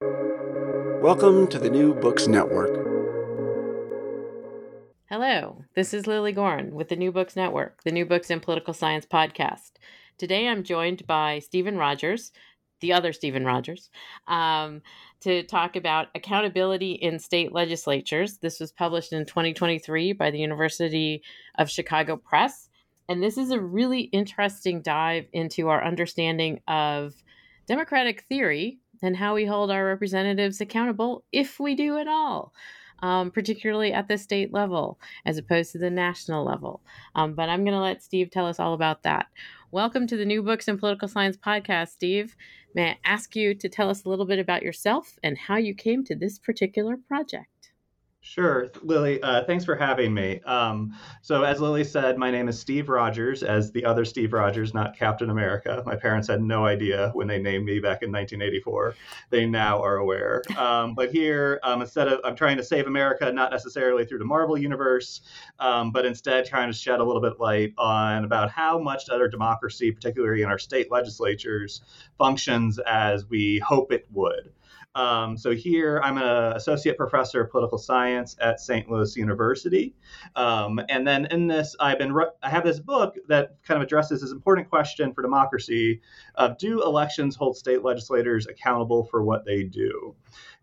Welcome to the New Books Network. Hello, this is Lilly Goren with the New Books Network, the New Books in Political Science podcast. Today I'm joined by Steven Rogers, the other Steven Rogers, um, to talk about accountability in state legislatures. This was published in 2023 by the University of Chicago Press. And this is a really interesting dive into our understanding of democratic theory and how we hold our representatives accountable if we do at all. Um, particularly at the state level as opposed to the national level. Um, but I'm going to let Steve tell us all about that. Welcome to the New Books in Political Science podcast, Steve. May I ask you to tell us a little bit about yourself and how you came to this particular project? Sure, Lilly. Uh, thanks for having me. Um, so, as Lilly said, my name is Steve Rogers, as the other Steve Rogers, not Captain America. My parents had no idea when they named me back in 1984. They now are aware. Um, but here, um, instead of I'm trying to save America, not necessarily through the Marvel universe, um, but instead trying to shed a little bit light on about how much our democracy, particularly in our state legislatures, functions as we hope it would. Um, so here I'm an associate professor of political science at St. Louis University, um, and then in this I've been re- I have this book that kind of addresses this important question for democracy do elections hold state legislators accountable for what they do?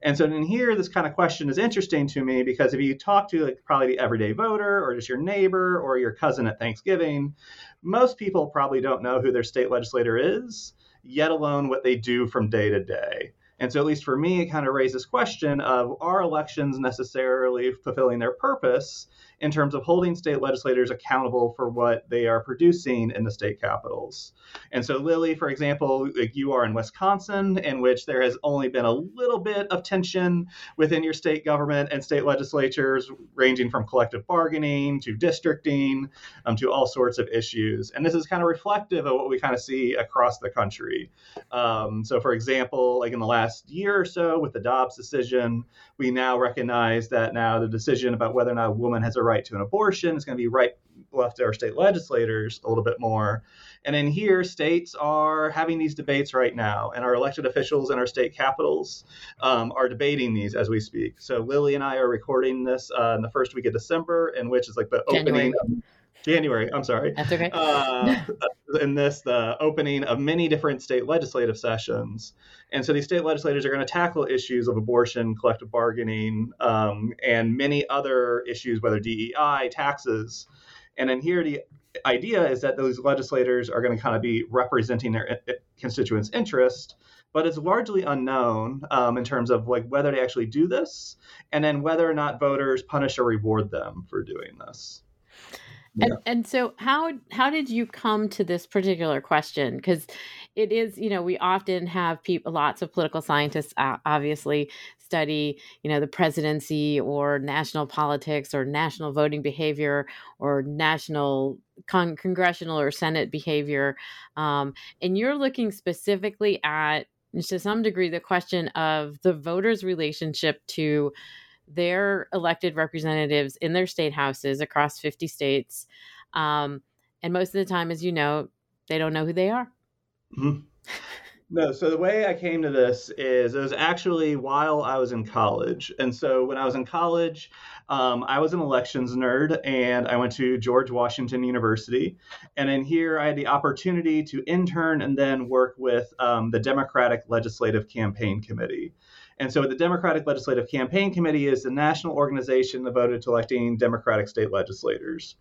And so in here, this kind of question is interesting to me because if you talk to like probably the everyday voter or just your neighbor or your cousin at Thanksgiving, most people probably don't know who their state legislator is, yet alone what they do from day to day. And so, at least for me, it kind of raises question of are elections necessarily fulfilling their purpose in terms of holding state legislators accountable for what they are producing in the state capitals. And so, Lilly, for example, like you are in Wisconsin, in which there has only been a little bit of tension within your state government and state legislatures, ranging from collective bargaining to districting um, to all sorts of issues. And this is kind of reflective of what we kind of see across the country. Um, so, for example, like in the last year or so with the Dobbs decision, we now recognize that now the decision about whether or not a woman has a right to an abortion It's going to be right left to our state legislators a little bit more. And in here, states are having these debates right now, and our elected officials in our state capitals um, are debating these as we speak. So Lilly and I are recording this uh, in the first week of December, in which is like the January. opening. January, I'm sorry. That's okay. Uh, in this, the opening of many different state legislative sessions. And so these state legislators are going to tackle issues of abortion, collective bargaining, um, and many other issues, whether DEI, taxes. And then here, the idea is that those legislators are going to kind of be representing their uh, uh, constituents' interest but it's largely unknown um, in terms of like whether they actually do this and then whether or not voters punish or reward them for doing this and, and so how how did you come to this particular question? Because it is, you know, we often have people, lots of political scientists, uh, obviously study, you know, the presidency or national politics or national voting behavior or national con- congressional or Senate behavior, um, and you're looking specifically at to some degree the question of the voters' relationship to their elected representatives in their state houses across 50 states. Um, and most of the time, as you know, they don't know who they are. Mm-hmm. No, so the way I came to this is it was actually while I was in college. And so when I was in college, um, I was an elections nerd and I went to George Washington University. And in here, I had the opportunity to intern and then work with um, the Democratic Legislative Campaign Committee. And so the Democratic Legislative Campaign Committee is the national organization devoted to electing Democratic state legislators.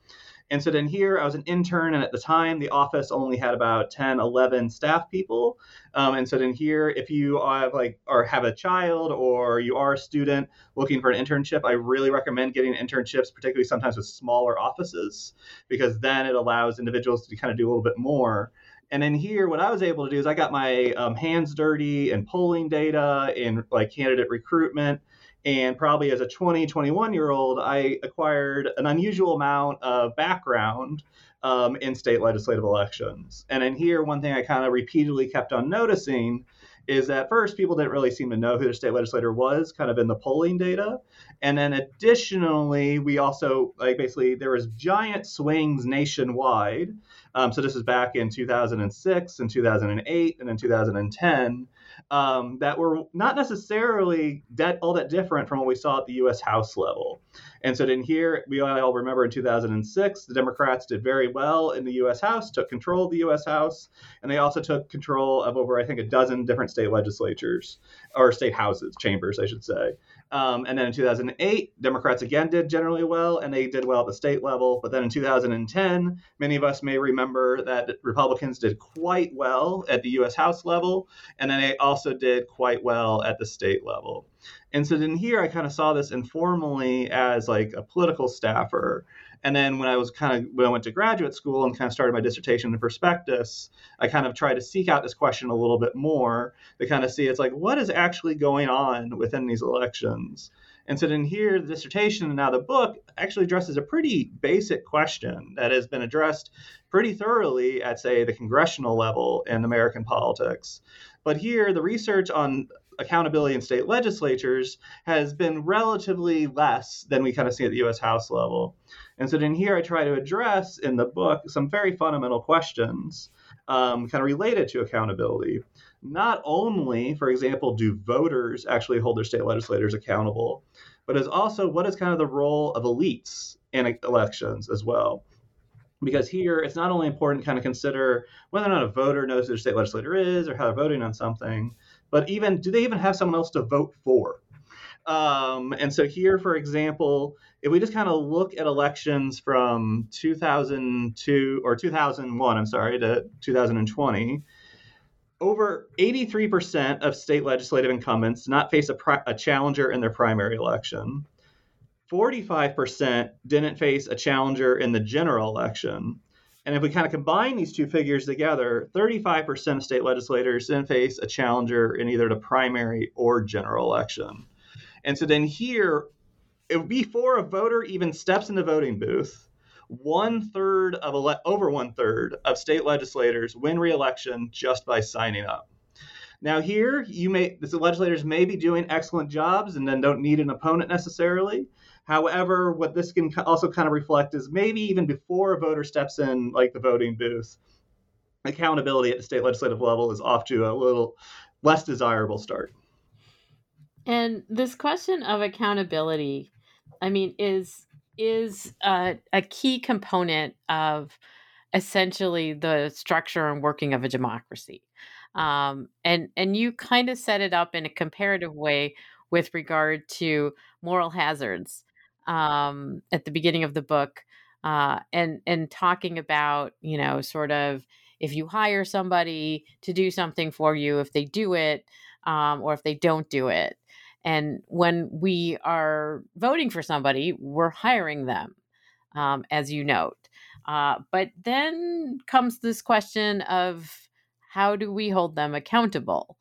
And so then here I was an intern, and at the time the office only had about 10, 11 staff people. Um, and so then here, if you have like or have a child or you are a student looking for an internship, I really recommend getting internships, particularly sometimes with smaller offices, because then it allows individuals to kind of do a little bit more. And then here, what I was able to do is I got my um, hands dirty and polling data, and like candidate recruitment. And probably as a 20, 21 year old, I acquired an unusual amount of background um, in state legislative elections. And in here, one thing I kind of repeatedly kept on noticing is that first people didn't really seem to know who their state legislator was kind of in the polling data and then additionally we also like basically there was giant swings nationwide um, so this is back in 2006 and 2008 and then 2010 um, that were not necessarily that all that different from what we saw at the U.S. House level. And so in here, we all remember in 2006, the Democrats did very well in the U.S. House, took control of the U.S. House, and they also took control of over, I think, a dozen different state legislatures or state houses, chambers, I should say. Um, and then in 2008, Democrats again did generally well, and they did well at the state level. But then in 2010, many of us may remember that Republicans did quite well at the U.S. House level, and then they also did quite well at the state level. And so then here I kind of saw this informally as like a political staffer. And then when I was kind of when I went to graduate school and kind of started my dissertation in prospectus, I kind of tried to seek out this question a little bit more to kind of see it's like what is actually going on within these elections. And so then here the dissertation and now the book actually addresses a pretty basic question that has been addressed pretty thoroughly at say the congressional level in American politics. But here the research on accountability in state legislatures has been relatively less than we kind of see at the US House level. And so in here, I try to address in the book some very fundamental questions um, kind of related to accountability. Not only, for example, do voters actually hold their state legislators accountable, but is also what is kind of the role of elites in elections as well because here it's not only important to kind of consider whether or not a voter knows who their state legislator is or how they're voting on something, but even do they even have someone else to vote for? Um, and so here, for example, if we just kind of look at elections from 2002 or 2001, I'm sorry, to 2020, over 83% of state legislative incumbents not face a, pri- a challenger in their primary election. 45% didn't face a challenger in the general election. And if we kind of combine these two figures together, 35% of state legislators then face a challenger in either the primary or general election. And so then here, before a voter even steps in the voting booth, one third of ele- over one third of state legislators win re-election just by signing up. Now here, you may the legislators may be doing excellent jobs and then don't need an opponent necessarily. However, what this can also kind of reflect is maybe even before a voter steps in, like the voting booth, accountability at the state legislative level is off to a little less desirable start. And this question of accountability, I mean, is is a, a key component of essentially the structure and working of a democracy. Um, and and you kind of set it up in a comparative way with regard to moral hazards um, at the beginning of the book, uh, and and talking about you know sort of if you hire somebody to do something for you, if they do it um, or if they don't do it, and when we are voting for somebody, we're hiring them, um, as you note. Uh, but then comes this question of how do we hold them accountable?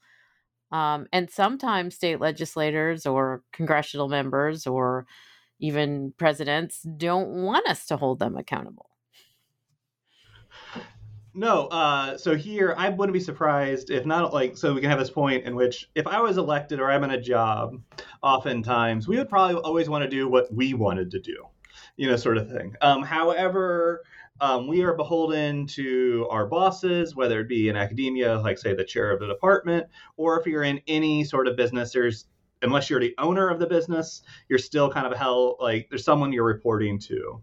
Um, and sometimes state legislators or congressional members or even presidents don't want us to hold them accountable. No, uh, so here I wouldn't be surprised if not like so we can have this point in which if I was elected or I'm in a job, oftentimes we would probably always want to do what we wanted to do, you know, sort of thing. Um, however, um, we are beholden to our bosses, whether it be in academia, like say the chair of the department, or if you're in any sort of business, there's unless you're the owner of the business, you're still kind of held like there's someone you're reporting to.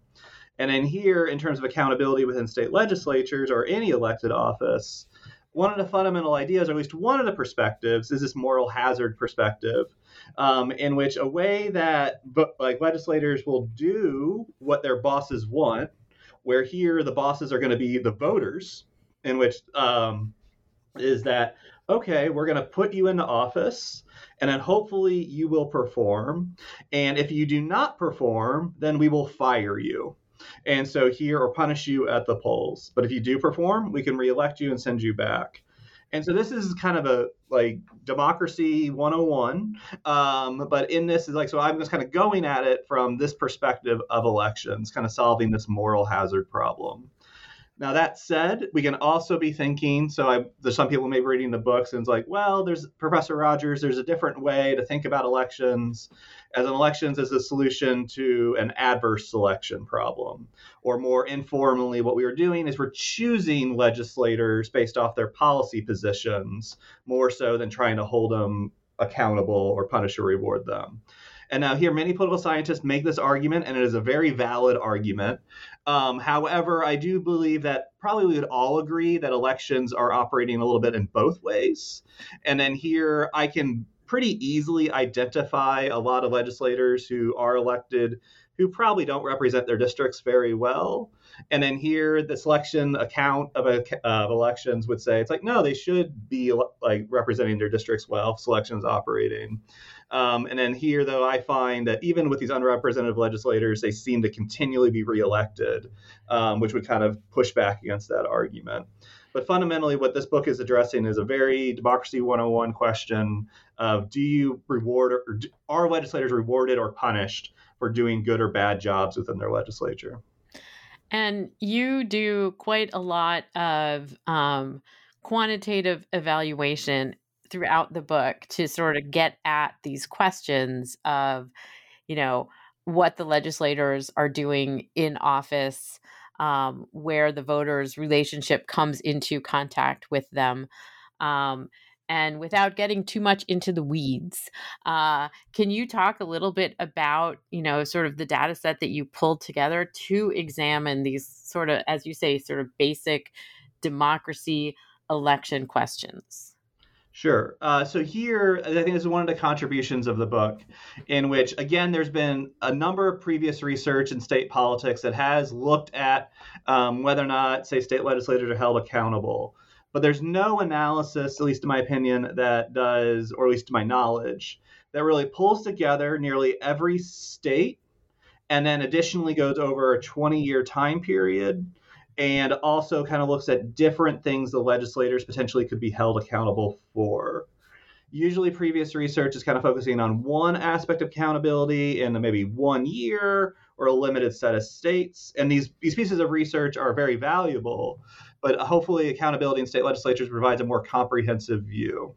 And in here, in terms of accountability within state legislatures or any elected office, one of the fundamental ideas, or at least one of the perspectives, is this moral hazard perspective, um, in which a way that like legislators will do what their bosses want, where here the bosses are going to be the voters, in which um, is that okay, we're going to put you into office and then hopefully you will perform. And if you do not perform, then we will fire you. And so here or punish you at the polls. But if you do perform, we can reelect you and send you back. And so this is kind of a like democracy 101. Um, but in this is like, so I'm just kind of going at it from this perspective of elections, kind of solving this moral hazard problem. Now that said, we can also be thinking. So I, there's some people maybe reading the books and it's like, well, there's Professor Rogers. There's a different way to think about elections, as an elections as a solution to an adverse selection problem, or more informally, what we are doing is we're choosing legislators based off their policy positions more so than trying to hold them accountable or punish or reward them. And now, here, many political scientists make this argument, and it is a very valid argument. Um, however, I do believe that probably we would all agree that elections are operating a little bit in both ways. And then here, I can pretty easily identify a lot of legislators who are elected who probably don't represent their districts very well. And then here, the selection account of, a, of elections would say it's like no, they should be like representing their districts well. Selections operating. Um, and then here, though, I find that even with these unrepresentative legislators, they seem to continually be reelected, um, which would kind of push back against that argument. But fundamentally, what this book is addressing is a very democracy 101 question of do you reward or do, are legislators rewarded or punished for doing good or bad jobs within their legislature? And you do quite a lot of um, quantitative evaluation throughout the book to sort of get at these questions of, you know, what the legislators are doing in office, um, where the voters' relationship comes into contact with them. Um, and without getting too much into the weeds, uh, can you talk a little bit about, you know, sort of the data set that you pulled together to examine these sort of, as you say, sort of basic democracy election questions? Sure. Uh, so here, I think this is one of the contributions of the book, in which, again, there's been a number of previous research in state politics that has looked at um, whether or not, say, state legislators are held accountable. But there's no analysis, at least in my opinion, that does, or at least to my knowledge, that really pulls together nearly every state and then additionally goes over a 20 year time period and also kind of looks at different things the legislators potentially could be held accountable for. Usually, previous research is kind of focusing on one aspect of accountability in maybe one year or a limited set of states. And these, these pieces of research are very valuable, but hopefully, accountability in state legislatures provides a more comprehensive view.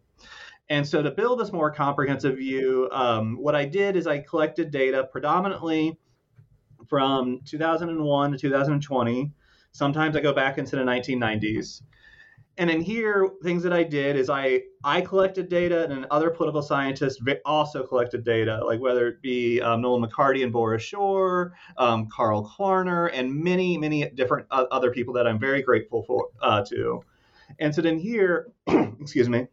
And so, to build this more comprehensive view, um, what I did is I collected data predominantly from 2001 to 2020 Sometimes I go back into the 1990s. And in here, things that I did is I I collected data, and other political scientists also collected data, like whether it be um, Nolan McCarty and Boris Shor, um, Carl Klarner, and many many different uh, other people that I'm very grateful for uh, to. And so then here, excuse me,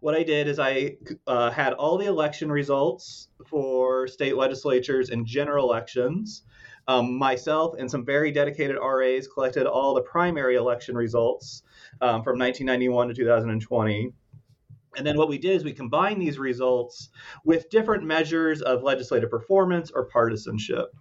what I did is I uh, had all the election results for state legislatures and general elections. Um, myself and some very dedicated RAs collected all the primary election results um, from 1991 to 2020. And then what we did is we combined these results with different measures of legislative performance or partisanship.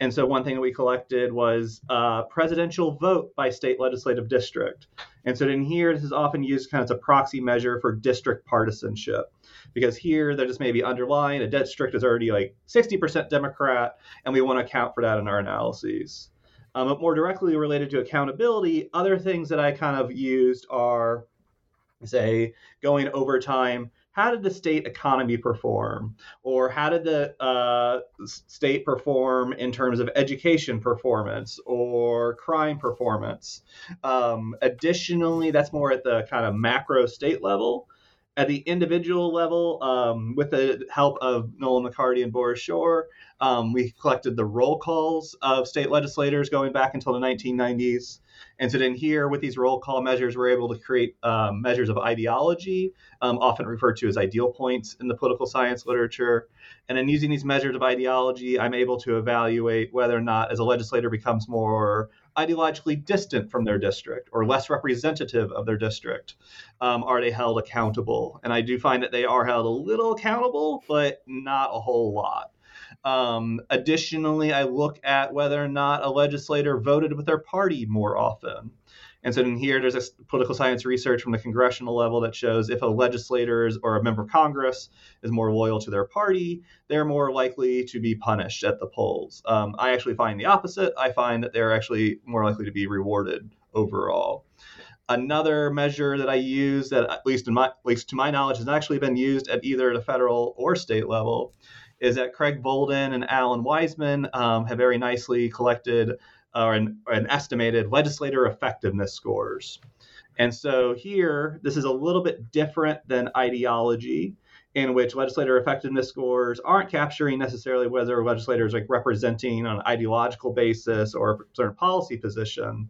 And so one thing that we collected was uh, presidential vote by state legislative district. And so in here, this is often used kind of as a proxy measure for district partisanship because here they're just maybe underlying a district is already like 60% Democrat, and we want to account for that in our analyses. Um, but more directly related to accountability, other things that I kind of used are, say, going over time. How did the state economy perform? Or how did the uh, state perform in terms of education performance or crime performance? Um, additionally, that's more at the kind of macro state level at the individual level, um, with the help of Nolan McCarty and Boris Shor, um, we collected the roll calls of state legislators going back until the 1990s. And so then here, with these roll call measures, we're able to create um, measures of ideology, um, often referred to as ideal points in the political science literature. And then using these measures of ideology, I'm able to evaluate whether or not, as a legislator becomes more ideologically distant from their district or less representative of their district? Um, are they held accountable? And I do find that they are held a little accountable, but not a whole lot. Um, additionally, I look at whether or not a legislator voted with their party more often. And so in here, there's a political science research from the congressional level that shows if a legislator or a member of Congress is more loyal to their party, they're more likely to be punished at the polls. Um, I actually find the opposite. I find that they're actually more likely to be rewarded overall. Another measure that I use that, at least in my, at least to my knowledge, has actually been used at either the federal or state level, is that Craig Volden and Alan Wiseman um, have very nicely collected or an, an estimated legislator effectiveness scores. And so here, this is a little bit different than ideology, in which legislator effectiveness scores aren't capturing necessarily whether legislators like representing on an ideological basis or a certain policy position.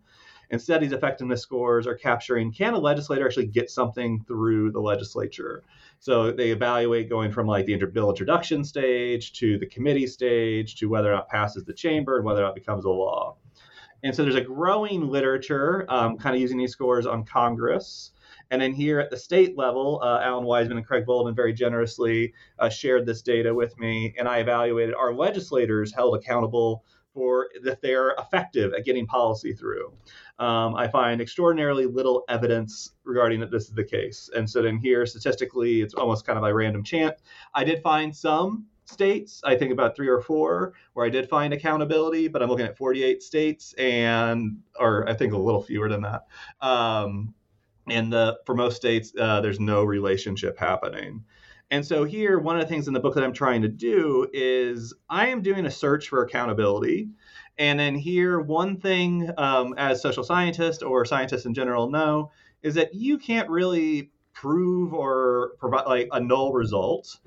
Instead, these effectiveness scores are capturing can a legislator actually get something through the legislature? So they evaluate going from like the bill introduction stage to the committee stage to whether or not passes the chamber and whether or not becomes a law. And so there's a growing literature um, kind of using these scores on Congress. And then here at the state level, uh, Alan Wiseman and Craig Volden very generously uh, shared this data with me, and I evaluated our legislators held accountable for if they're effective at getting policy through. Um, I find extraordinarily little evidence regarding that this is the case. And so then here, statistically, it's almost kind of by random chance. I did find some states, I think about three or four, where I did find accountability, but I'm looking at 48 states and, or I think a little fewer than that. Um, and the, for most states, uh, there's no relationship happening. And so here, one of the things in the book that I'm trying to do is I am doing a search for accountability. And then here, one thing um, as social scientists or scientists in general know is that you can't really prove or provide like a null result.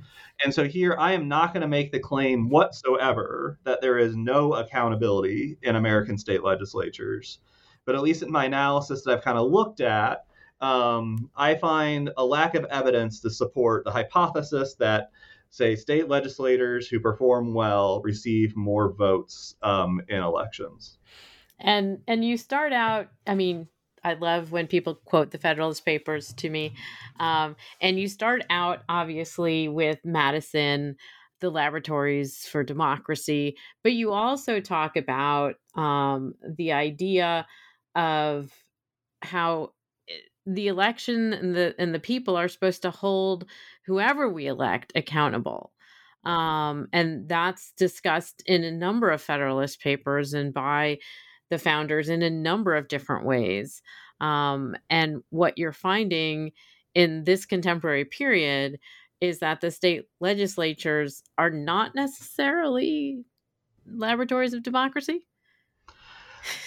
And so here I am not going to make the claim whatsoever that there is no accountability in American state legislatures. But at least in my analysis that I've kind of looked at, um, I find a lack of evidence to support the hypothesis that, say, state legislators who perform well receive more votes um, in elections. And and you start out, I mean, I love when people quote the Federalist Papers to me. Um, and you start out, obviously, with Madison, the laboratories for democracy, but you also talk about um, the idea of how eh, the election and the and the people are supposed to hold whoever we elect accountable. Um, and that's discussed in a number of Federalist Papers and by the founders in a number of different ways. Um, and what you're finding in this contemporary period is that the state legislatures are not necessarily laboratories of democracy.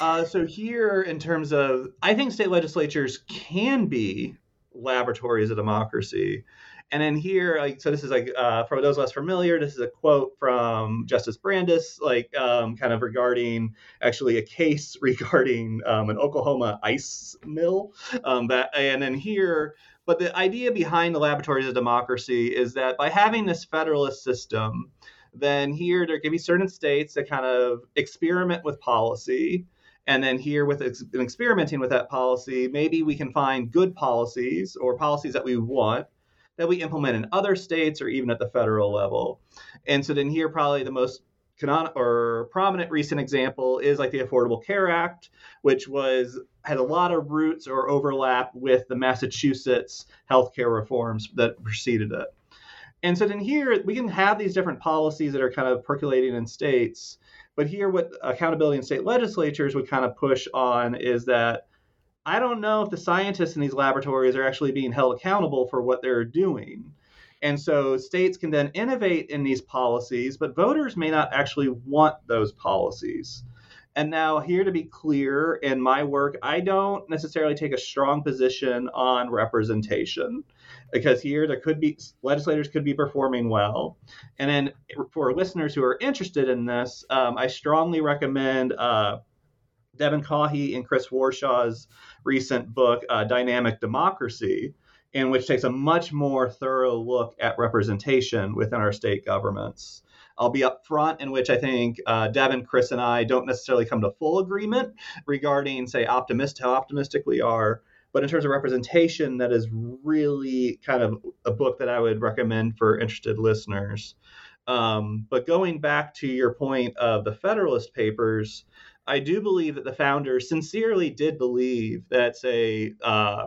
Uh, so here, in terms of, I think state legislatures can be laboratories of democracy. And then here, like, so this is like uh, for those less familiar, this is a quote from Justice Brandeis, like um, kind of regarding actually a case regarding um, an Oklahoma ice mill. Um, that, and then here, but the idea behind the laboratories of democracy is that by having this federalist system, then here there can be certain states that kind of experiment with policy. And then here, with ex- experimenting with that policy, maybe we can find good policies or policies that we want that we implement in other states or even at the federal level. And so then here, probably the most canon- or prominent recent example is like the Affordable Care Act, which was had a lot of roots or overlap with the Massachusetts healthcare reforms that preceded it. And so then here we can have these different policies that are kind of percolating in states. But here, what accountability in state legislatures would kind of push on is that I don't know if the scientists in these laboratories are actually being held accountable for what they're doing. And so states can then innovate in these policies, but voters may not actually want those policies. And now, here to be clear, in my work, I don't necessarily take a strong position on representation because here there could be legislators could be performing well. And then for listeners who are interested in this, um, I strongly recommend uh, Devin Caughey and Chris Warshaw's recent book, uh, Dynamic Democracy, in which takes a much more thorough look at representation within our state governments. I'll be up front, in which I think uh, Devin, Chris, and I don't necessarily come to full agreement regarding, say, optimist how optimistic we are. But in terms of representation, that is really kind of a book that I would recommend for interested listeners. Um, but going back to your point of the Federalist Papers, I do believe that the founders sincerely did believe that, say, uh,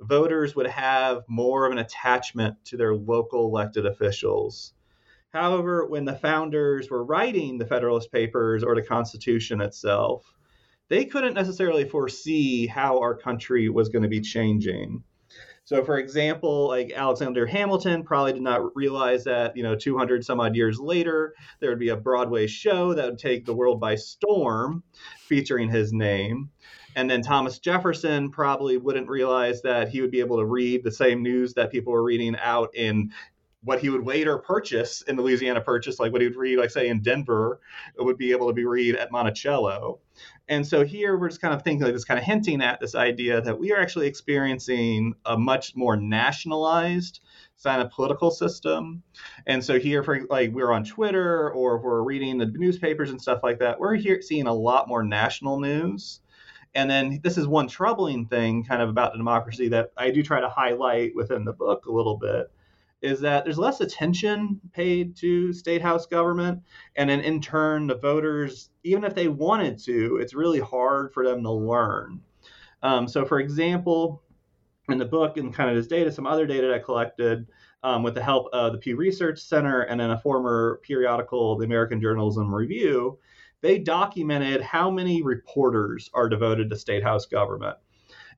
voters would have more of an attachment to their local elected officials. However, when the founders were writing the Federalist Papers or the Constitution itself, they couldn't necessarily foresee how our country was going to be changing. So, for example, like Alexander Hamilton probably did not realize that, you know, 200 some odd years later, there would be a Broadway show that would take the world by storm featuring his name. And then Thomas Jefferson probably wouldn't realize that he would be able to read the same news that people were reading out in what he would later purchase in the Louisiana Purchase, like what he would read, like say in Denver, would be able to be read at Monticello. And so here we're just kind of thinking like this kind of hinting at this idea that we are actually experiencing a much more nationalized kind of political system. And so here for like we're on Twitter or if we're reading the newspapers and stuff like that, we're here seeing a lot more national news. And then this is one troubling thing kind of about the democracy that I do try to highlight within the book a little bit is that there's less attention paid to state house government. And then in turn, the voters, even if they wanted to, it's really hard for them to learn. Um, so, for example, in the book and kind of this data, some other data that I collected um, with the help of the Pew Research Center and then a former periodical, the American Journalism Review, they documented how many reporters are devoted to state house government.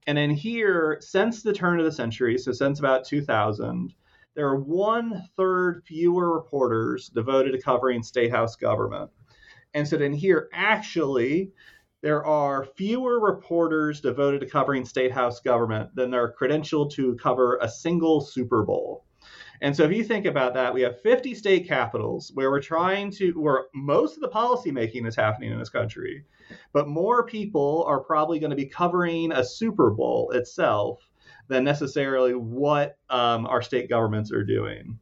And in here, since the turn of the century, so since about 2000, there are one third fewer reporters devoted to covering state house government. And so then here, actually, there are fewer reporters devoted to covering state house government than are credentialed to cover a single Super Bowl. And so if you think about that, we have 50 state capitals where we're trying to, where most of the policymaking is happening in this country, but more people are probably going to be covering a Super Bowl itself than necessarily what um, our state governments are doing.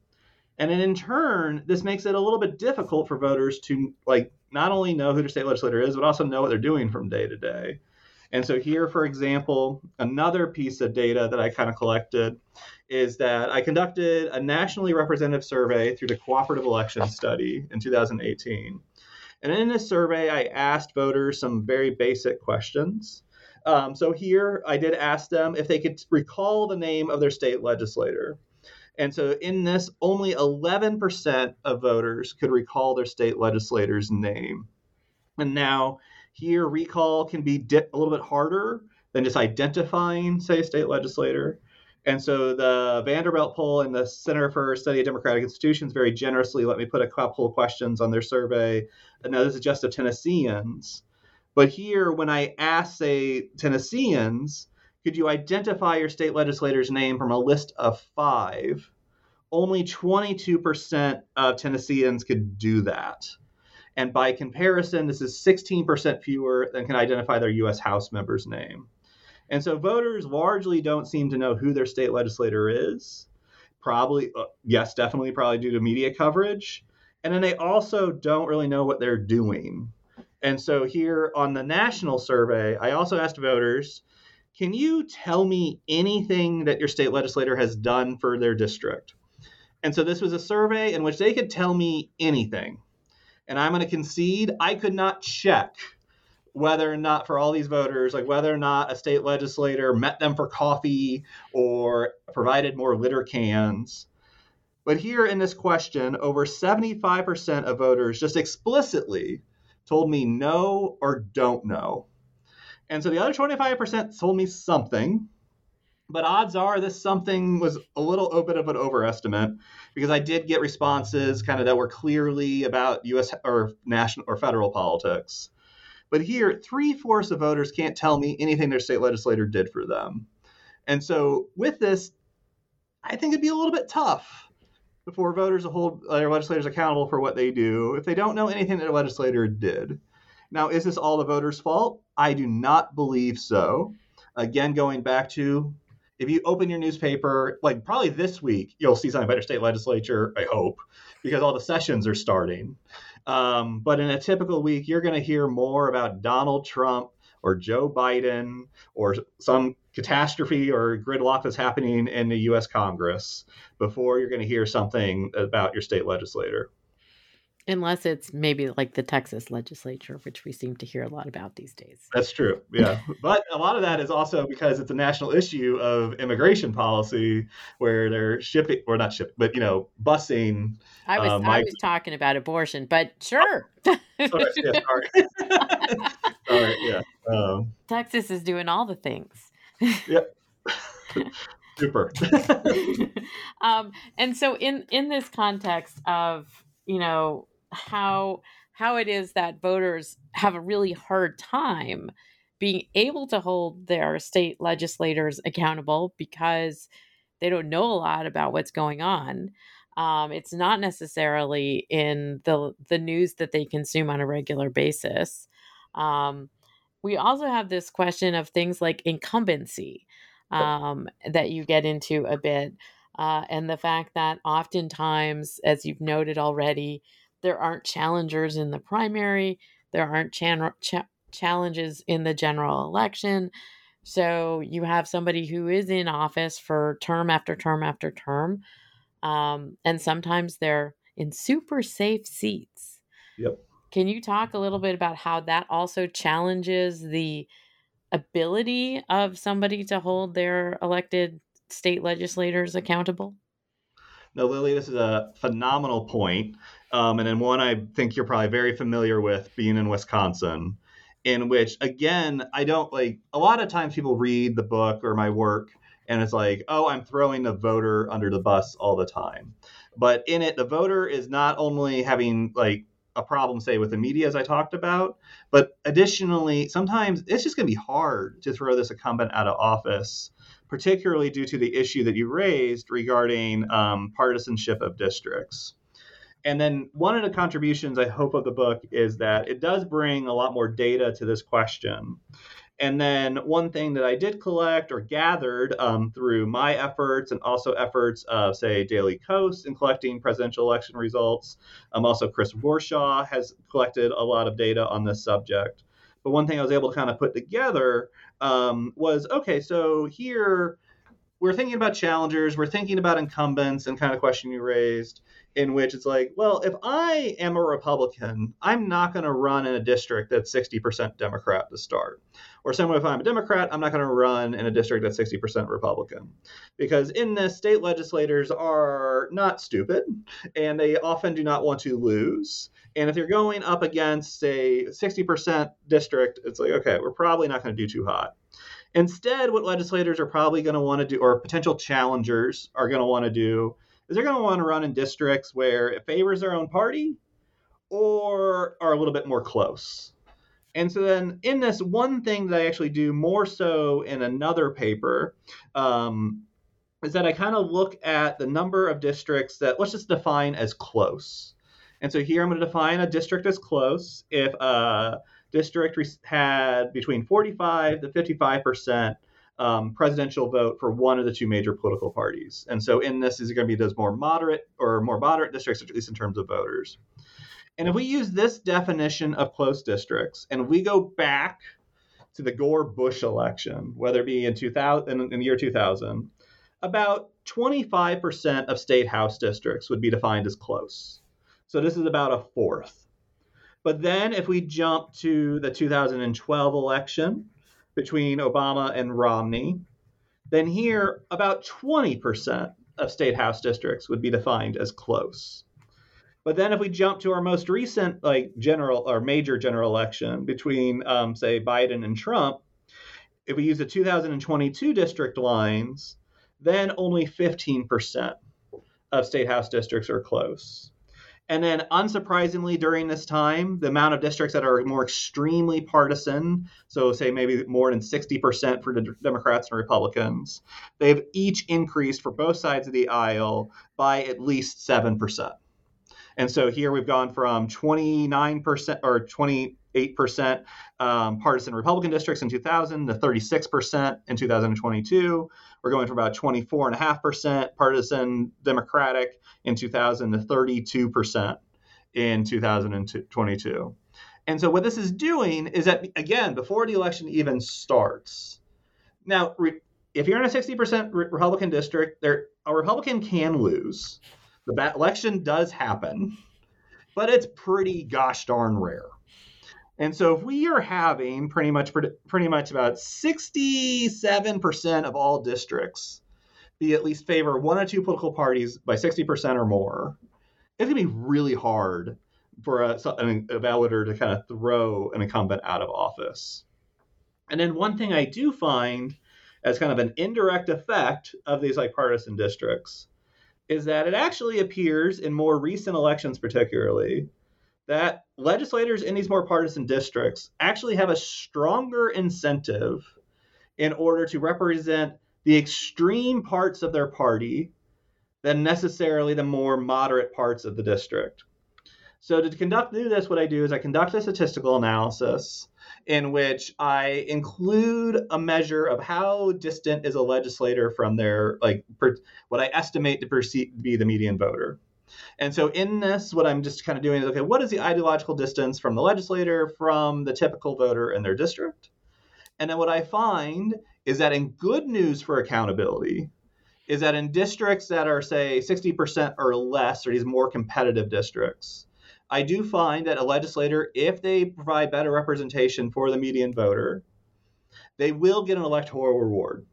And then in turn, this makes it a little bit difficult for voters to like not only know who their state legislator is, but also know what they're doing from day to day. And so here, for example, another piece of data that I kind of collected is that I conducted a nationally representative survey through the Cooperative Election Study in 2018. And in this survey, I asked voters some very basic questions. Um, so here I did ask them if they could recall the name of their state legislator. And so in this, only 11% of voters could recall their state legislator's name. And now here, recall can be di- a little bit harder than just identifying, say, a state legislator. And so the Vanderbilt poll and the Center for Study of Democratic Institutions very generously let me put a couple of questions on their survey. Uh, now this is just of Tennesseans. But here, when I ask, say, Tennesseans, could you identify your state legislator's name from a list of five? Only 22% of Tennesseans could do that. And by comparison, this is 16% fewer than can identify their US House member's name. And so voters largely don't seem to know who their state legislator is. Probably, uh, yes, definitely, probably due to media coverage. And then they also don't really know what they're doing. And so here on the national survey, I also asked voters, can you tell me anything that your state legislator has done for their district? And so this was a survey in which they could tell me anything. And I'm going to concede I could not check whether or not for all these voters, like whether or not a state legislator met them for coffee or provided more litter cans. But here in this question, over 75% of voters just explicitly told me no or don't know. And so the other 25% told me something, but odds are this something was a little bit of an overestimate because I did get responses kind of that were clearly about U.S. or national or federal politics. But here, three fourths of voters can't tell me anything their state legislator did for them. And so with this, I think it'd be a little bit tough for voters to hold their legislators accountable for what they do if they don't know anything that a legislator did. Now, is this all the voters' fault? I do not believe so. Again, going back to if you open your newspaper, like probably this week, you'll see something about your state legislature, I hope, because all the sessions are starting. Um, but in a typical week, you're going to hear more about Donald Trump or Joe Biden or some catastrophe or gridlock that's happening in the US Congress before you're going to hear something about your state legislator. Unless it's maybe like the Texas legislature, which we seem to hear a lot about these days. That's true. Yeah. but a lot of that is also because it's a national issue of immigration policy where they're shipping, or not shipping, but, you know, busing. I was, um, I was talking about abortion, but sure. oh, yeah, sorry. sorry. Yeah. Um, Texas is doing all the things. Yep. Super. um, and so in in this context of you know how how it is that voters have a really hard time being able to hold their state legislators accountable because they don't know a lot about what's going on. Um, it's not necessarily in the the news that they consume on a regular basis. Um, we also have this question of things like incumbency um, that you get into a bit. Uh, and the fact that oftentimes, as you've noted already, there aren't challengers in the primary, there aren't chan- cha- challenges in the general election. So you have somebody who is in office for term after term after term. Um, and sometimes they're in super safe seats. Yep. Can you talk a little bit about how that also challenges the ability of somebody to hold their elected state legislators accountable? No, Lilly, this is a phenomenal point, um, and then one I think you're probably very familiar with being in Wisconsin, in which, again, I don't like a lot of times people read the book or my work and it's like, oh, I'm throwing the voter under the bus all the time. But in it, the voter is not only having like a problem, say, with the media, as I talked about. But additionally, sometimes it's just going to be hard to throw this incumbent out of office, particularly due to the issue that you raised regarding um, partisanship of districts. And then one of the contributions I hope of the book is that it does bring a lot more data to this question. And then one thing that I did collect or gathered um, through my efforts and also efforts of, say, Daily Kos in collecting presidential election results. Um, also, Chris Warshaw has collected a lot of data on this subject. But one thing I was able to kind of put together um, was okay, so here we're thinking about challengers, we're thinking about incumbents, and kind of question you raised in which it's like, well, if I am a Republican, I'm not going to run in a district that's 60% Democrat to start. Or way, if I'm a Democrat, I'm not going to run in a district that's 60% Republican. Because in this, state legislators are not stupid, and they often do not want to lose. And if you're going up against a 60% district, it's like, okay, we're probably not going to do too hot. Instead, what legislators are probably going to want to do, or potential challengers are going to want to do, is they're going to want to run in districts where it favors their own party or are a little bit more close. And so then in this one thing that I actually do more so in another paper um, is that I kind of look at the number of districts that let's just define as close. And so here I'm going to define a district as close if a district had between 45 to 55 percent um, presidential vote for one of the two major political parties. And so in this is going to be those more moderate or more moderate districts, at least in terms of voters. And if we use this definition of close districts and we go back to the Gore Bush election, whether it be in 2000 in, in the year 2000, about 25% of state house districts would be defined as close. So this is about a fourth. But then if we jump to the 2012 election, between Obama and Romney, then here about 20% of state house districts would be defined as close. But then if we jump to our most recent like general or major general election between um, say Biden and Trump, if we use the 2022 district lines, then only 15% of state house districts are close. And then, unsurprisingly, during this time, the amount of districts that are more extremely partisan, so say maybe more than 60% for the Democrats and Republicans, they've each increased for both sides of the aisle by at least 7%. And so here we've gone from 29% or 28% um, partisan Republican districts in 2000 to 36% in 2022. We're going from about 24.5% partisan Democratic in 2000 to 32% in 2022. And so what this is doing is that, again, before the election even starts, now, if you're in a 60% Republican district, there a Republican can lose. The election does happen. but it's pretty gosh darn rare. And so if we are having pretty much pretty much about 67% of all districts be at least favor one or two political parties by 60% or more, it's going to be really hard for a, an evaluator to kind of throw an incumbent out of office. And then one thing I do find as kind of an indirect effect of these like partisan districts is that it actually appears in more recent elections particularly that legislators in these more partisan districts actually have a stronger incentive in order to represent the extreme parts of their party than necessarily the more moderate parts of the district. So to conduct do this, what I do is I conduct a statistical analysis in which I include a measure of how distant is a legislator from their like per, what I estimate to perceive, be the median voter. And so in this, what I'm just kind of doing is okay, what is the ideological distance from the legislator from the typical voter in their district? And then what I find is that in good news for accountability, is that in districts that are, say, 60% or less, or these more competitive districts, I do find that a legislator, if they provide better representation for the median voter, they will get an electoral reward.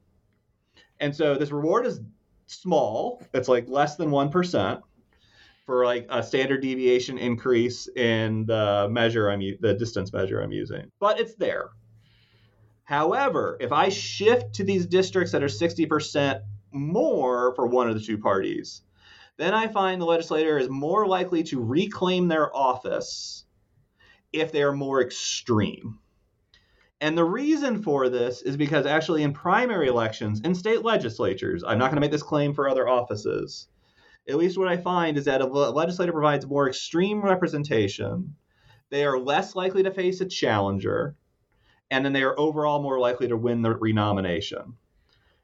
And so this reward is small, it's like less than 1% for like a standard deviation increase in the measure I'm the distance measure I'm using. But it's there. However, if I shift to these districts that are 60% more for one of the two parties, then I find the legislator is more likely to reclaim their office if they are more extreme. And the reason for this is because actually in primary elections in state legislatures, I'm not going to make this claim for other offices, at least what I find is that a legislator provides more extreme representation, they are less likely to face a challenger, and then they are overall more likely to win the renomination.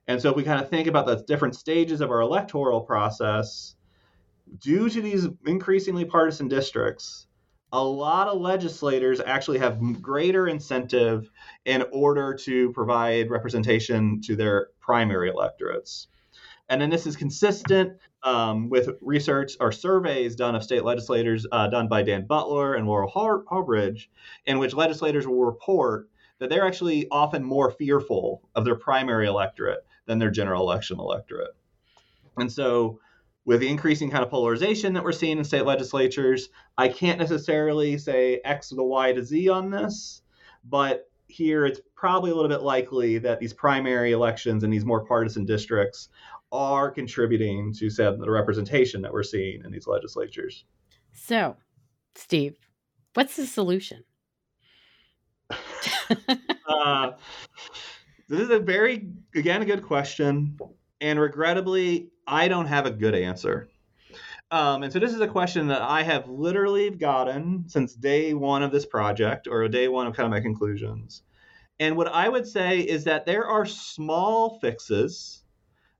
And so if we kind of think about the different stages of our electoral process, due to these increasingly partisan districts, a lot of legislators actually have greater incentive in order to provide representation to their primary electorates. And then this is consistent um, with research or surveys done of state legislators uh, done by Dan Butler and Laurel Har- Harbridge, in which legislators will report that they're actually often more fearful of their primary electorate than their general election electorate. And so, with the increasing kind of polarization that we're seeing in state legislatures, I can't necessarily say X to the Y to Z on this, but here it's probably a little bit likely that these primary elections in these more partisan districts are contributing to say, the representation that we're seeing in these legislatures. So, Steve, what's the solution? uh, this is a very, again, a good question. And regrettably, I don't have a good answer. Um, and so this is a question that I have literally gotten since day one of this project, or day one of kind of my conclusions. And what I would say is that there are small fixes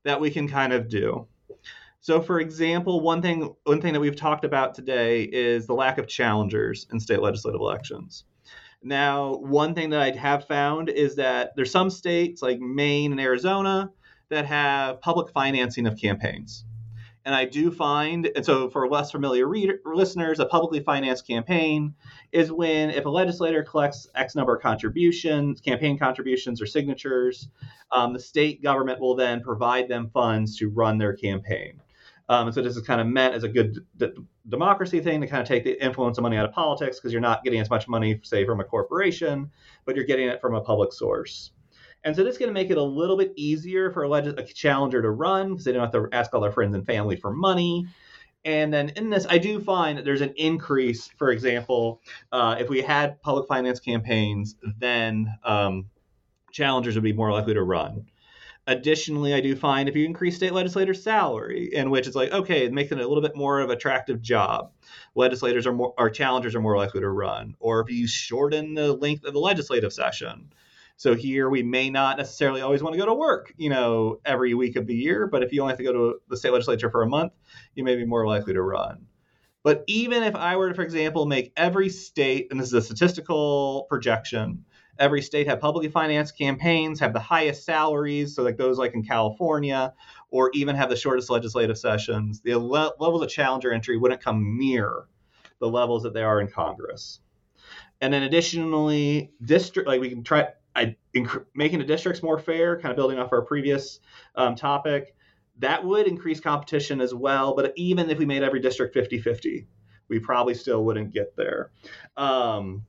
that we can kind of do. So, for example, one thing one thing that we've talked about today is the lack of challengers in state legislative elections. Now, one thing that I have found is that there's some states like Maine and Arizona that have public financing of campaigns. And I do find, and so for less familiar reader, listeners, a publicly financed campaign is when if a legislator collects X number of contributions, campaign contributions or signatures, um, the state government will then provide them funds to run their campaign. Um, and so this is kind of meant as a good d- democracy thing to kind of take the influence of money out of politics because you're not getting as much money, say, from a corporation, but you're getting it from a public source. And so this is going to make it a little bit easier for a, leg- a challenger to run because they don't have to ask all their friends and family for money. And then in this, I do find that there's an increase. For example, uh, if we had public finance campaigns, then um, challengers would be more likely to run. Additionally, I do find if you increase state legislators' salary, in which it's like, okay, it makes it a little bit more of an attractive job, legislators are more, or challengers are more likely to run. Or if you shorten the length of the legislative session, so here we may not necessarily always want to go to work, you know, every week of the year, but if you only have to go to the state legislature for a month, you may be more likely to run. But even if I were to, for example, make every state, and this is a statistical projection, every state have publicly financed campaigns, have the highest salaries, so like those like in California, or even have the shortest legislative sessions, the levels of challenger entry wouldn't come near the levels that they are in Congress. And then additionally, district like we can try I, inc- making the districts more fair, kind of building off our previous um, topic. That would increase competition as well. But even if we made every district 50 50, we probably still wouldn't get there. Um,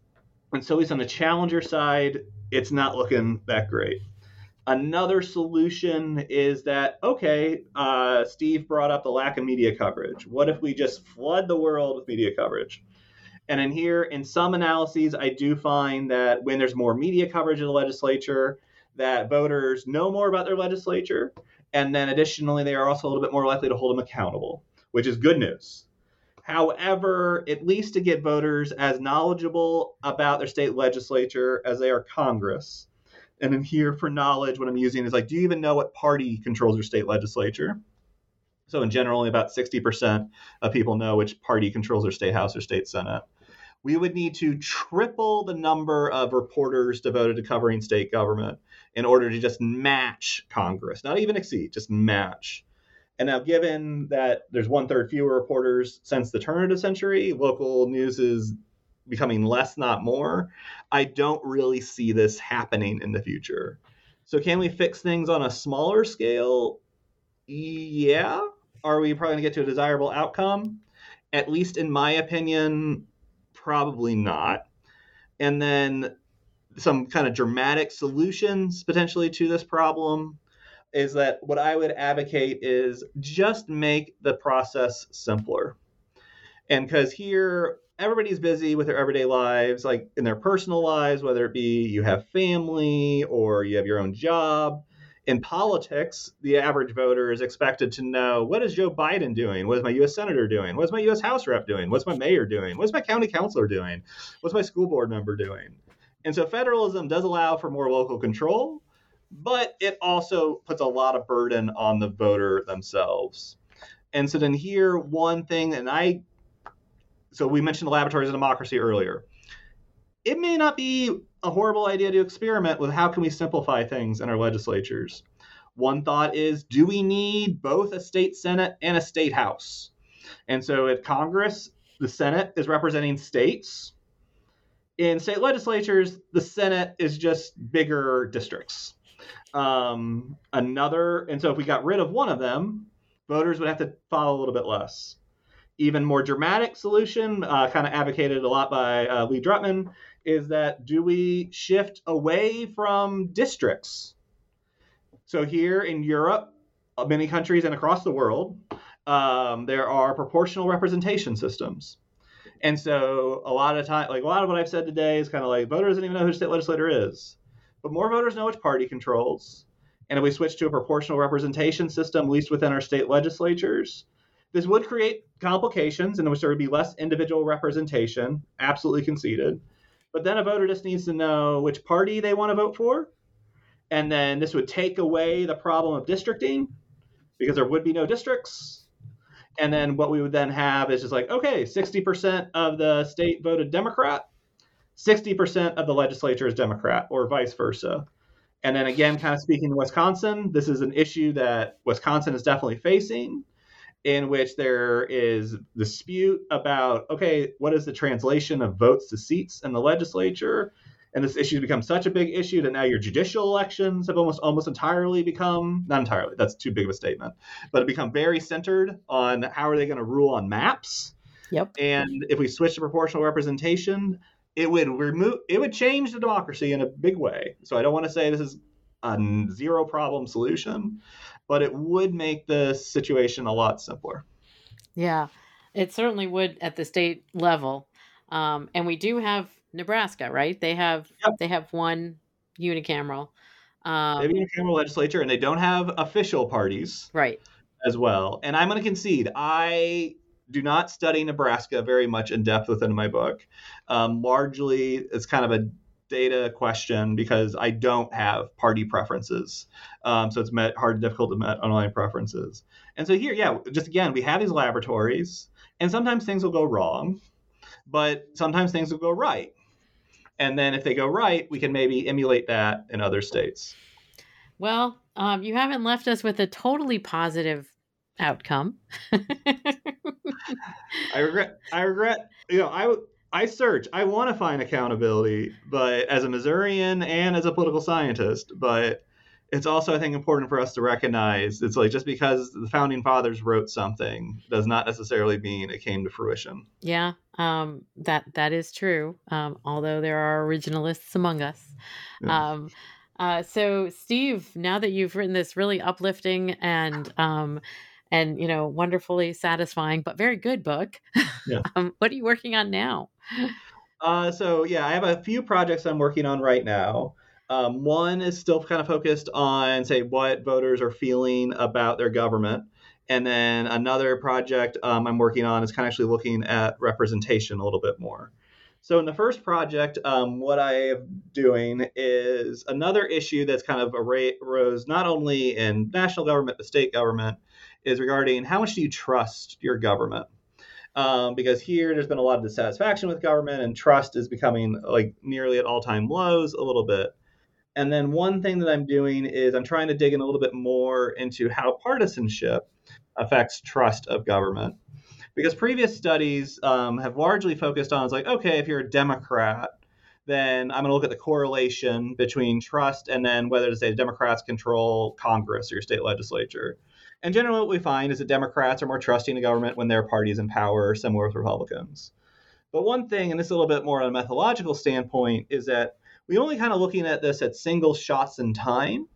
and so, at least on the challenger side, it's not looking that great. Another solution is that, okay, uh, Steve brought up the lack of media coverage. What if we just flood the world with media coverage? And in here, in some analyses, I do find that when there's more media coverage of the legislature, that voters know more about their legislature. And then additionally, they are also a little bit more likely to hold them accountable, which is good news. However, at least to get voters as knowledgeable about their state legislature as they are Congress. And in here for knowledge, what I'm using is like, do you even know what party controls your state legislature? So in general, only about 60% of people know which party controls their state house or state senate we would need to triple the number of reporters devoted to covering state government in order to just match Congress, not even exceed, just match. And now, given that there's one third fewer reporters since the turn of the century, local news is becoming less, not more. I don't really see this happening in the future. So, can we fix things on a smaller scale? Yeah. Are we probably going to get to a desirable outcome? At least in my opinion, probably not. And then some kind of dramatic solutions potentially to this problem is that what I would advocate is just make the process simpler. And because here, everybody's busy with their everyday lives, like in their personal lives, whether it be you have family or you have your own job in politics, the average voter is expected to know what is Joe Biden doing? What is my U.S. senator doing? What's my U.S. House rep doing? What's my mayor doing? What's my county councilor doing? What's my school board member doing? And so federalism does allow for more local control, but it also puts a lot of burden on the voter themselves. And so then here, one thing, and I, so we mentioned the laboratories of democracy earlier. It may not be a horrible idea to experiment with how can we simplify things in our legislatures. One thought is do we need both a state senate and a state house? And so at Congress, the Senate is representing states. In state legislatures, the Senate is just bigger districts. Um, another, and so if we got rid of one of them, voters would have to follow a little bit less. Even more dramatic solution, uh, kind of advocated a lot by uh, Lee Drutman, is that do we shift away from districts? So here in Europe, uh, many countries and across the world, um, there are proportional representation systems. And so a lot of time, like a lot of what I've said today is kind of like voters don't even know who state legislator is, but more voters know which party controls. And if we switch to a proportional representation system, at least within our state legislatures, this would create complications in which there would be less individual representation, absolutely conceded. But then a voter just needs to know which party they want to vote for. And then this would take away the problem of districting because there would be no districts. And then what we would then have is just like, okay, 60% of the state voted Democrat, 60% of the legislature is Democrat, or vice versa. And then again, kind of speaking to Wisconsin, this is an issue that Wisconsin is definitely facing in which there is dispute about okay, what is the translation of votes to seats in the legislature? And this issue has become such a big issue that now your judicial elections have almost almost entirely become not entirely, that's too big of a statement, but it become very centered on how are they going to rule on maps. Yep. And if we switch to proportional representation, it would remove it would change the democracy in a big way. So I don't want to say this is a zero problem solution, but it would make the situation a lot simpler. Yeah, it certainly would at the state level. Um, and we do have Nebraska, right? They have yep. they have one unicameral. Um, they have unicameral legislature, and they don't have official parties, right? As well. And I'm going to concede, I do not study Nebraska very much in depth within my book. Um, largely, it's kind of a data question because I don't have party preferences. Um, so it's met, hard and difficult to met online preferences. And so here, yeah, just again, we have these laboratories, and sometimes things will go wrong, but sometimes things will go right. And then if they go right, we can maybe emulate that in other states. Well, um, you haven't left us with a totally positive outcome. I regret. I regret. You know, I I search. I want to find accountability, but as a Missourian and as a political scientist, but it's also I think important for us to recognize it's like just because the founding fathers wrote something does not necessarily mean it came to fruition. Yeah, um, that that is true. Um, although there are originalists among us. Yeah. Um, uh, so, Steve, now that you've written this really uplifting and um, and you know wonderfully satisfying but very good book, yeah. um, what are you working on now? Uh, so yeah, I have a few projects I'm working on right now. Um, one is still kind of focused on, say, what voters are feeling about their government. And then another project um, I'm working on is kind of actually looking at representation a little bit more. So in the first project, um, what I am doing is another issue that's kind of arose not only in national government but state government is regarding how much do you trust your government? Um, because here there's been a lot of dissatisfaction with government and trust is becoming like nearly at all-time lows a little bit. And then one thing that I'm doing is I'm trying to dig in a little bit more into how partisanship affects trust of government because previous studies um, have largely focused on it's like okay if you're a democrat then i'm going to look at the correlation between trust and then whether to say democrats control congress or your state legislature and generally what we find is that democrats are more trusting of government when their party is in power similar with republicans but one thing and this is a little bit more on a methodological standpoint is that we only kind of looking at this at single shots in time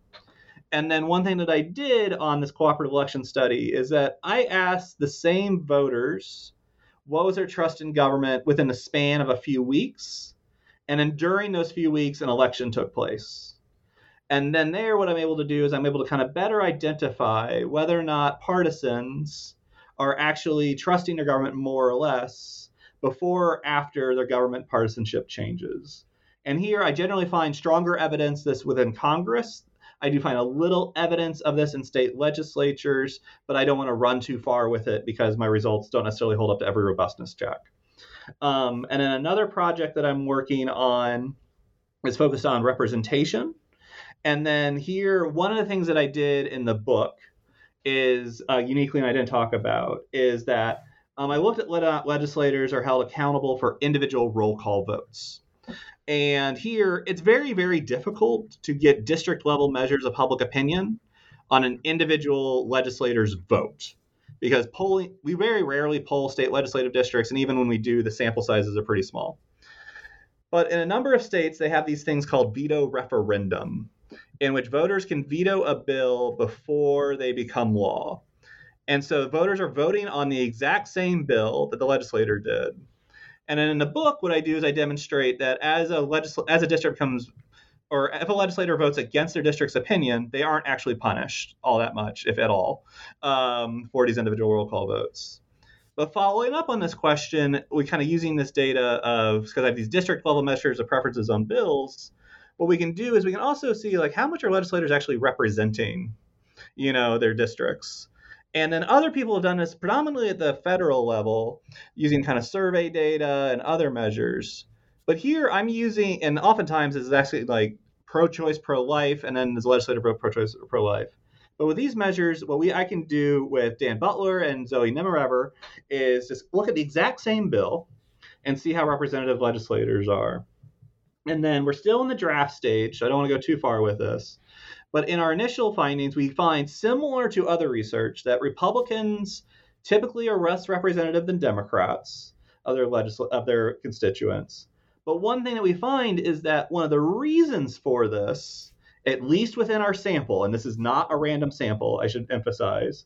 and then one thing that I did on this cooperative election study is that I asked the same voters what was their trust in government within the span of a few weeks. And then during those few weeks, an election took place. And then there, what I'm able to do is I'm able to kind of better identify whether or not partisans are actually trusting their government more or less before or after their government partisanship changes. And here I generally find stronger evidence this within Congress I do find a little evidence of this in state legislatures, but I don't want to run too far with it because my results don't necessarily hold up to every robustness check. Um, and then another project that I'm working on is focused on representation. And then here, one of the things that I did in the book is uh, uniquely, and I didn't talk about, is that um, I looked at whether legislators are held accountable for individual roll call votes. And here, it's very, very difficult to get district level measures of public opinion on an individual legislator's vote because polling, we very rarely poll state legislative districts, and even when we do, the sample sizes are pretty small. But in a number of states, they have these things called veto referendum, in which voters can veto a bill before they become law. And so voters are voting on the exact same bill that the legislator did. And then in the book, what I do is I demonstrate that as a legisl- as a district comes, or if a legislator votes against their district's opinion, they aren't actually punished all that much, if at all, um, for these individual roll call votes. But following up on this question, we kind of using this data of because I have these district level measures of preferences on bills. What we can do is we can also see like how much are legislators actually representing, you know, their districts. And then other people have done this predominantly at the federal level using kind of survey data and other measures. But here I'm using, and oftentimes it's actually like pro choice, pro life, and then there's legislative pro choice, pro life. But with these measures, what we I can do with Dan Butler and Zoe Nemerever is just look at the exact same bill and see how representative legislators are. And then we're still in the draft stage, so I don't want to go too far with this. But in our initial findings, we find similar to other research that Republicans typically are less representative than Democrats of their legisl- of their constituents. But one thing that we find is that one of the reasons for this, at least within our sample, and this is not a random sample, I should emphasize,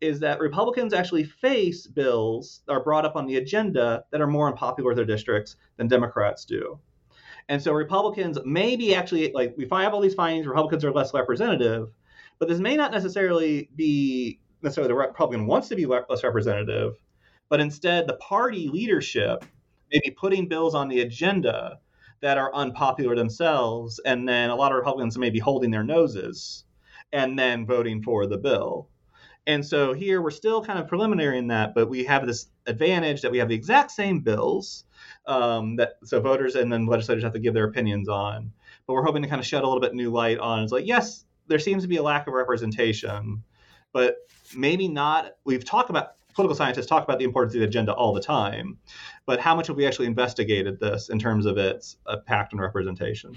is that Republicans actually face bills that are brought up on the agenda that are more unpopular with their districts than Democrats do. And so Republicans may be actually like we have all these findings. Republicans are less representative, but this may not necessarily be necessarily the Republican wants to be less representative, but instead the party leadership may be putting bills on the agenda that are unpopular themselves, and then a lot of Republicans may be holding their noses and then voting for the bill. And so here we're still kind of preliminary in that, but we have this advantage that we have the exact same bills um, that so voters and then legislators have to give their opinions on. But we're hoping to kind of shed a little bit new light on. It's like yes, there seems to be a lack of representation, but maybe not. We've talked about political scientists talk about the importance of the agenda all the time, but how much have we actually investigated this in terms of its impact and representation?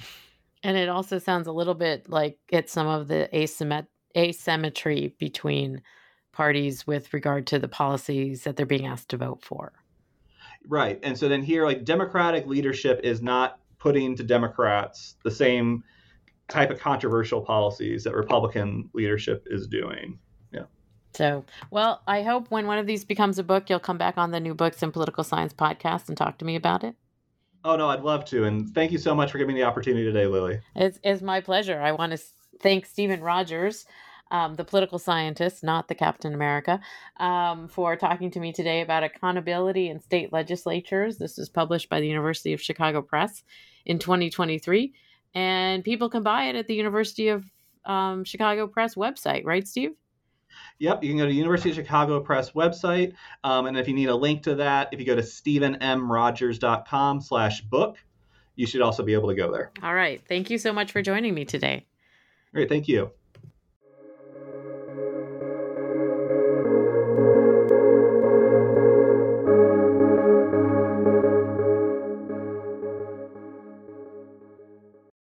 And it also sounds a little bit like it's some of the asymmet- asymmetry between parties with regard to the policies that they're being asked to vote for. Right. And so then here, like Democratic leadership is not putting to Democrats the same type of controversial policies that Republican leadership is doing. Yeah. So, well, I hope when one of these becomes a book, you'll come back on the New Books in Political Science podcast and talk to me about it. Oh, no, I'd love to. And thank you so much for giving me the opportunity today, Lilly. It's, it's my pleasure. I want to thank Steven Rogers um, the political scientist, not the Captain America, um, for talking to me today about accountability in state legislatures. This is published by the University of Chicago Press in 2023, and people can buy it at the University of um, Chicago Press website, right, Steve? Yep, you can go to University of Chicago Press website, um, and if you need a link to that, if you go to stevenmrogers.com slash book, you should also be able to go there. All right. Thank you so much for joining me today. Great. Thank you.